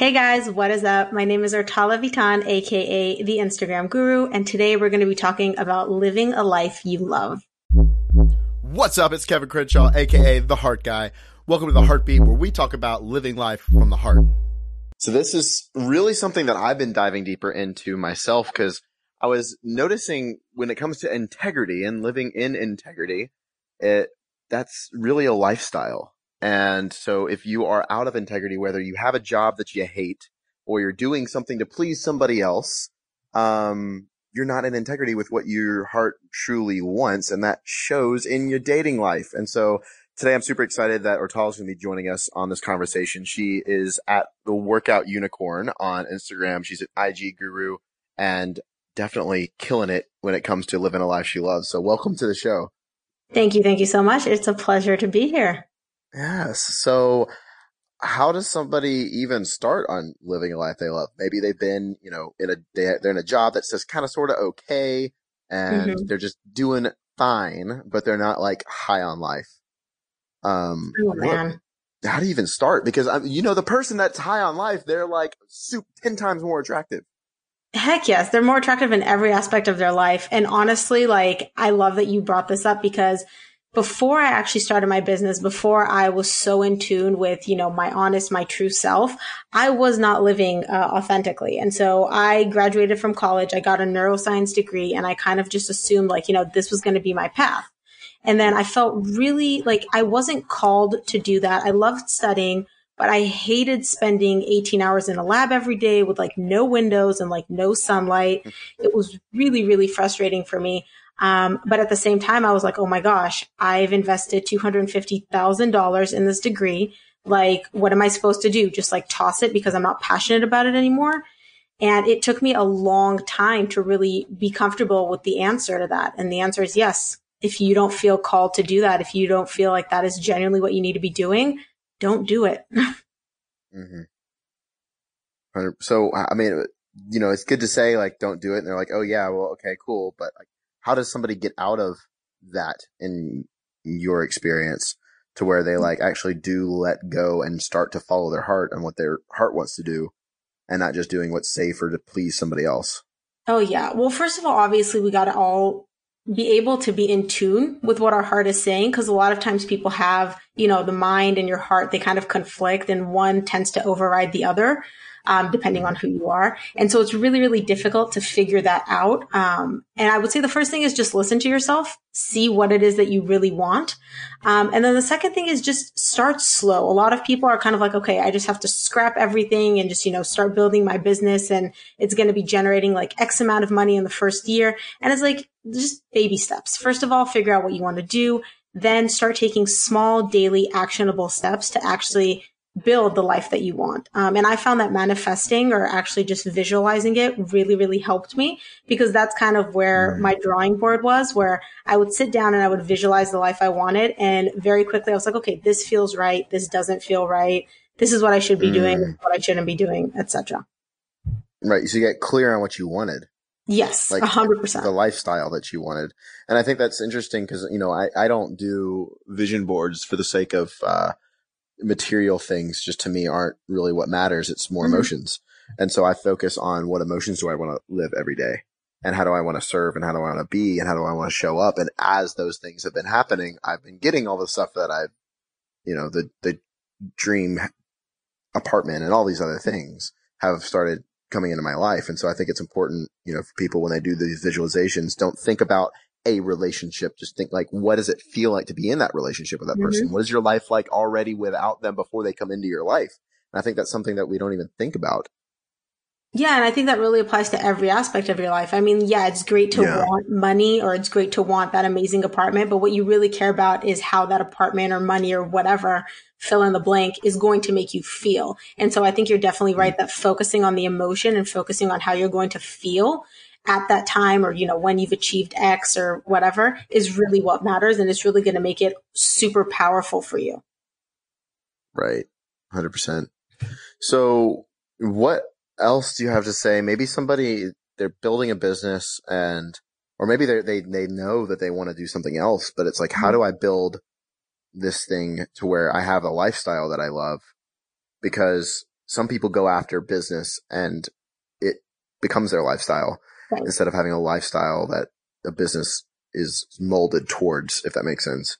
Hey guys, what is up? My name is Ortal Levitan, aka the Instagram Guru, and today we're going to be talking about living a life you love. What's up? It's Kevin Crenshaw, aka the Heart Guy. Welcome to the Heartbeat, where we talk about living life from the heart. So this is really something that I've been diving deeper into myself because I was noticing when it comes to integrity and living in integrity, it that's really a lifestyle. And so if you are out of integrity, whether you have a job that you hate or you're doing something to please somebody else, um, you're not in integrity with what your heart truly wants. And that shows in your dating life. And so today I'm super excited that Ortala is going to be joining us on this conversation. She is at the workout unicorn on Instagram. She's an IG guru and definitely killing it when it comes to living a life she loves. So welcome to the show. Thank you. Thank you so much. It's a pleasure to be here. Yes. So how does somebody even start on living a life they love? Maybe they've been, you know, in a, they, they're in a job that's just kind of sort of okay and mm-hmm. they're just doing fine, but they're not like high on life. Um, oh, man. What, how do you even start? Because um, you know, the person that's high on life, they're like soup 10 times more attractive. Heck yes. They're more attractive in every aspect of their life. And honestly, like, I love that you brought this up because before I actually started my business, before I was so in tune with, you know, my honest, my true self, I was not living uh, authentically. And so I graduated from college. I got a neuroscience degree and I kind of just assumed like, you know, this was going to be my path. And then I felt really like I wasn't called to do that. I loved studying, but I hated spending 18 hours in a lab every day with like no windows and like no sunlight. It was really, really frustrating for me. Um, but at the same time, I was like, oh my gosh, I've invested $250,000 in this degree. Like, what am I supposed to do? Just like toss it because I'm not passionate about it anymore. And it took me a long time to really be comfortable with the answer to that. And the answer is yes. If you don't feel called to do that, if you don't feel like that is genuinely what you need to be doing, don't do it. mm-hmm. So, I mean, you know, it's good to say like, don't do it. And they're like, oh yeah, well, okay, cool. But like, how does somebody get out of that in your experience to where they like actually do let go and start to follow their heart and what their heart wants to do and not just doing what's safer to please somebody else? Oh yeah. Well, first of all, obviously we got to all be able to be in tune with what our heart is saying because a lot of times people have, you know, the mind and your heart, they kind of conflict and one tends to override the other um, depending on who you are. And so it's really, really difficult to figure that out. Um, and I would say the first thing is just listen to yourself, see what it is that you really want. Um, and then the second thing is just start slow. A lot of people are kind of like, okay, I just have to scrap everything and just, you know, start building my business and it's going to be generating like X amount of money in the first year. And it's like just baby steps. First of all, figure out what you want to do then start taking small daily actionable steps to actually build the life that you want. Um, and I found that manifesting or actually just visualizing it really, really helped me because that's kind of where my drawing board was, where I would sit down and I would visualize the life I wanted. And very quickly I was like, okay, this feels right. This doesn't feel right. This is what I should be mm. doing, what I shouldn't be doing, etc. Right. So you get clear on what you wanted. Yes, like hundred percent. The lifestyle that you wanted. And I think that's interesting because, you know, I, I don't do vision boards for the sake of, uh, material things just to me aren't really what matters. It's more mm-hmm. emotions. And so I focus on what emotions do I want to live every day and how do I want to serve and how do I want to be and how do I want to show up? And as those things have been happening, I've been getting all the stuff that I've, you know, the, the dream apartment and all these other things have started coming into my life. And so I think it's important, you know, for people when they do these visualizations, don't think about a relationship. Just think like, what does it feel like to be in that relationship with that mm-hmm. person? What is your life like already without them before they come into your life? And I think that's something that we don't even think about. Yeah, and I think that really applies to every aspect of your life. I mean, yeah, it's great to yeah. want money or it's great to want that amazing apartment, but what you really care about is how that apartment or money or whatever, fill in the blank, is going to make you feel. And so I think you're definitely right that focusing on the emotion and focusing on how you're going to feel at that time or, you know, when you've achieved X or whatever is really what matters. And it's really going to make it super powerful for you. Right. 100%. So what else do you have to say? Maybe somebody, they're building a business and, or maybe they, they, they know that they want to do something else, but it's like, how mm-hmm. do I build this thing to where I have a lifestyle that I love? Because some people go after business and it becomes their lifestyle right. instead of having a lifestyle that a business is molded towards, if that makes sense.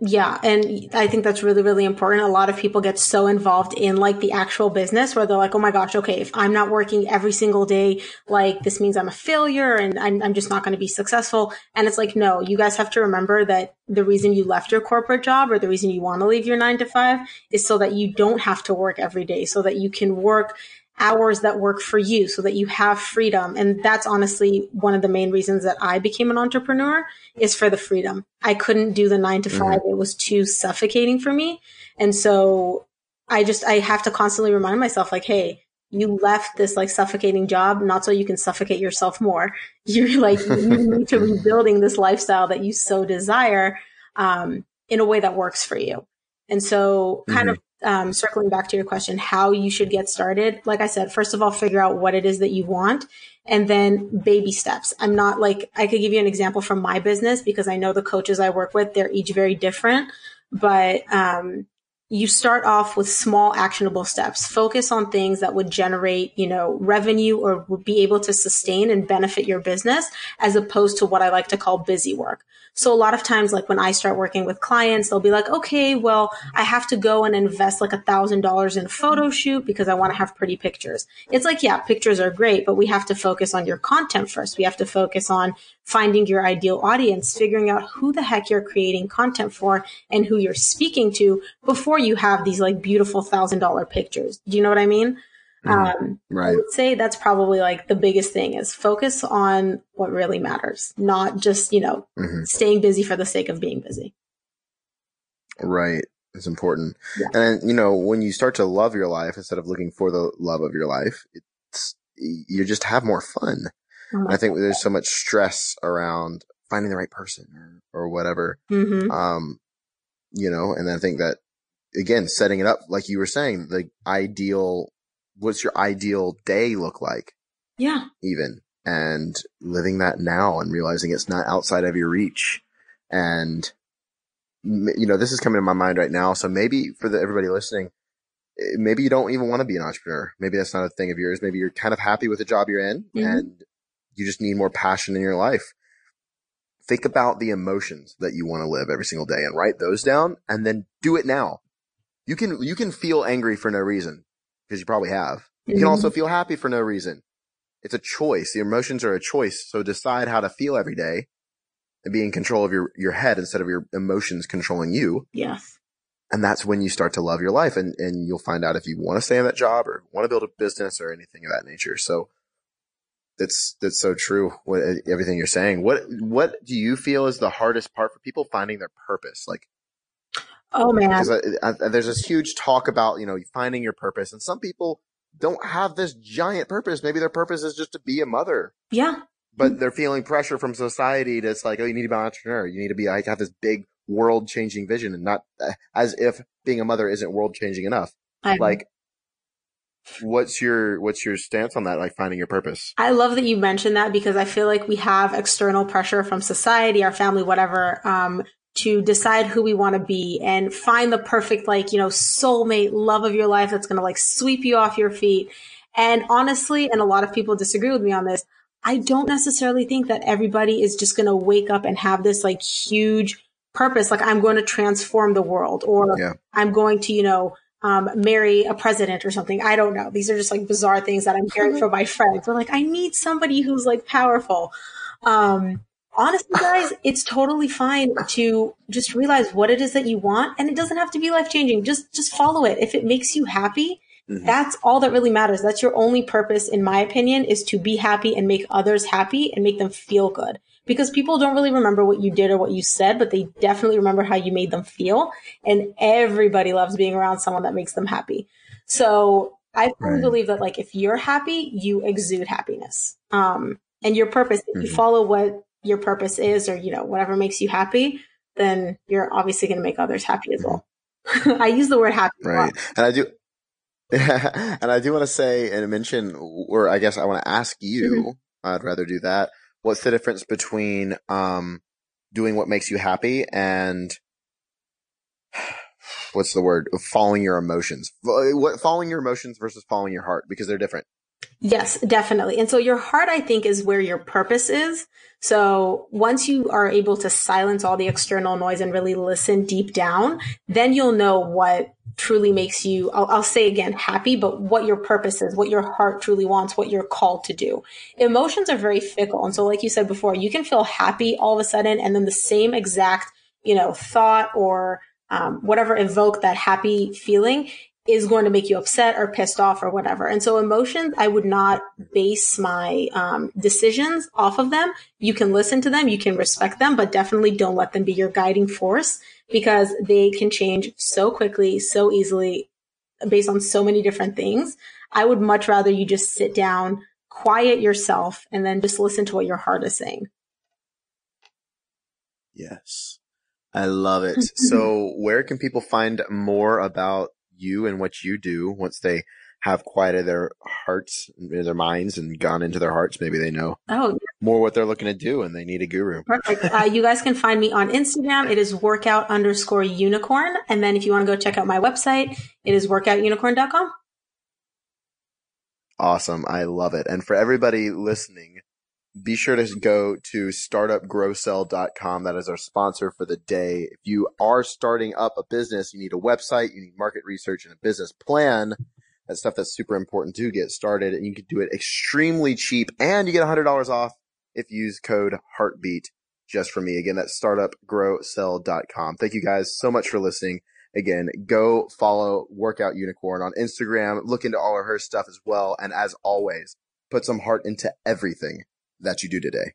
Yeah. And I think that's really, really important. A lot of people get so involved in like the actual business where they're like, oh my gosh, okay, if I'm not working every single day, like this means I'm a failure and I'm, I'm just not going to be successful. And it's like, no, you guys have to remember that the reason you left your corporate job or the reason you want to leave your nine to five is so that you don't have to work every day, so that you can work hours that work for you so that you have freedom. And that's honestly one of the main reasons that I became an entrepreneur is for the freedom. I couldn't do the nine to 5 mm-hmm. It was too suffocating for me. And so I just, I have to constantly remind myself like, Hey, you left this like suffocating job, not so you can suffocate yourself more. You're like, you need to be building this lifestyle that you so desire, um, in a way that works for you. And so kind mm-hmm. of um, circling back to your question, how you should get started. Like I said, first of all, figure out what it is that you want and then baby steps. I'm not like, I could give you an example from my business because I know the coaches I work with, they're each very different, but, um, you start off with small actionable steps. Focus on things that would generate, you know, revenue or would be able to sustain and benefit your business as opposed to what I like to call busy work. So a lot of times, like when I start working with clients, they'll be like, okay, well, I have to go and invest like a thousand dollars in a photo shoot because I want to have pretty pictures. It's like, yeah, pictures are great, but we have to focus on your content first. We have to focus on finding your ideal audience, figuring out who the heck you're creating content for and who you're speaking to before you have these like beautiful thousand dollar pictures. Do you know what I mean? Mm-hmm. Um, right. I would say that's probably like the biggest thing is focus on what really matters, not just, you know, mm-hmm. staying busy for the sake of being busy. Right. It's important. Yeah. And, you know, when you start to love your life instead of looking for the love of your life, it's, you just have more fun. Oh I think God. there's so much stress around finding the right person or, or whatever. Mm-hmm. Um, you know, and I think that again, setting it up, like you were saying, the ideal what's your ideal day look like? Yeah. Even and living that now and realizing it's not outside of your reach. And, you know, this is coming to my mind right now. So maybe for the, everybody listening, eh, maybe you don't even want to be an entrepreneur. Maybe that's not a thing of yours. Maybe you're kind of happy with the job you're in mm-hmm. and you just need more passion in your life. Think about the emotions that you want to live every single day and write those down and then do it now. You can, you can feel angry for no reason because you probably have. You mm-hmm. can also feel happy for no reason. It's a choice. The emotions are a choice. So decide how to feel every day and be in control of your, your head instead of your emotions controlling you. Yes. And that's when you start to love your life and, and you'll find out if you want to stay in that job or want to build a business or anything of that nature. So that's, that's so true. What, everything you're saying. What, what do you feel is the hardest part for people finding their purpose? Like Oh man, because there's this huge talk about you know finding your purpose, and some people don't have this giant purpose. Maybe their purpose is just to be a mother. Yeah, but they're feeling pressure from society that's like, oh, you need to be an entrepreneur. You need to be like have this big world changing vision, and not uh, as if being a mother isn't world changing enough. I like what's your what's your stance on that like finding your purpose i love that you mentioned that because i feel like we have external pressure from society our family whatever um, to decide who we want to be and find the perfect, like, you know, soulmate love of your life that's going to like sweep you off your feet. And honestly, and a lot of people disagree with me on this, I don't necessarily think that everybody is just going to wake up and have this like huge purpose. Like I'm going to transform the world or yeah. I'm going to, you know, um, marry a president or something. I don't know. These are just like bizarre things that I'm hearing from my friends. They're like, I need somebody who's like powerful. Um, honestly, guys, it's totally fine to just realize what it is that you want, and it doesn't have to be life changing. Just just follow it. If it makes you happy, mm-hmm. that's all that really matters. That's your only purpose, in my opinion, is to be happy and make others happy and make them feel good. Because people don't really remember what you did or what you said, but they definitely remember how you made them feel. And everybody loves being around someone that makes them happy. So I fully right. believe that like if you're happy, you exude happiness. Um, and your purpose, if mm-hmm. you follow what your purpose is or, you know, whatever makes you happy, then you're obviously going to make others happy as well. I use the word happy. Right. And I do, and I do want to say and mention, or I guess I want to ask you, mm-hmm. I'd rather do that. What's the difference between, um, doing what makes you happy and what's the word? Following your emotions. What following your emotions versus following your heart because they're different. Yes, definitely. And so your heart, I think, is where your purpose is. So once you are able to silence all the external noise and really listen deep down, then you'll know what truly makes you, I'll, I'll, say again, happy, but what your purpose is, what your heart truly wants, what you're called to do. Emotions are very fickle. And so, like you said before, you can feel happy all of a sudden and then the same exact, you know, thought or um, whatever evoke that happy feeling is going to make you upset or pissed off or whatever. And so emotions, I would not base my um, decisions off of them. You can listen to them, you can respect them, but definitely don't let them be your guiding force because they can change so quickly, so easily based on so many different things. I would much rather you just sit down, quiet yourself, and then just listen to what your heart is saying. Yes. I love it. so where can people find more about you and what you do once they have quieted their hearts, their minds, and gone into their hearts. Maybe they know oh more what they're looking to do, and they need a guru. Perfect. Uh, you guys can find me on Instagram. It is workout underscore unicorn, and then if you want to go check out my website, it is workoutunicorn.com. Awesome. I love it. And for everybody listening, be sure to go to startupgrowsell.com. That is our sponsor for the day. If you are starting up a business, you need a website, you need market research and a business plan. That's stuff that's super important to get started and you can do it extremely cheap and you get $100 off if you use code heartbeat just for me. Again, that's startupgrowsell.com. Thank you guys so much for listening. Again, go follow Workout Unicorn on Instagram. Look into all of her stuff as well. And as always, put some heart into everything that you do today.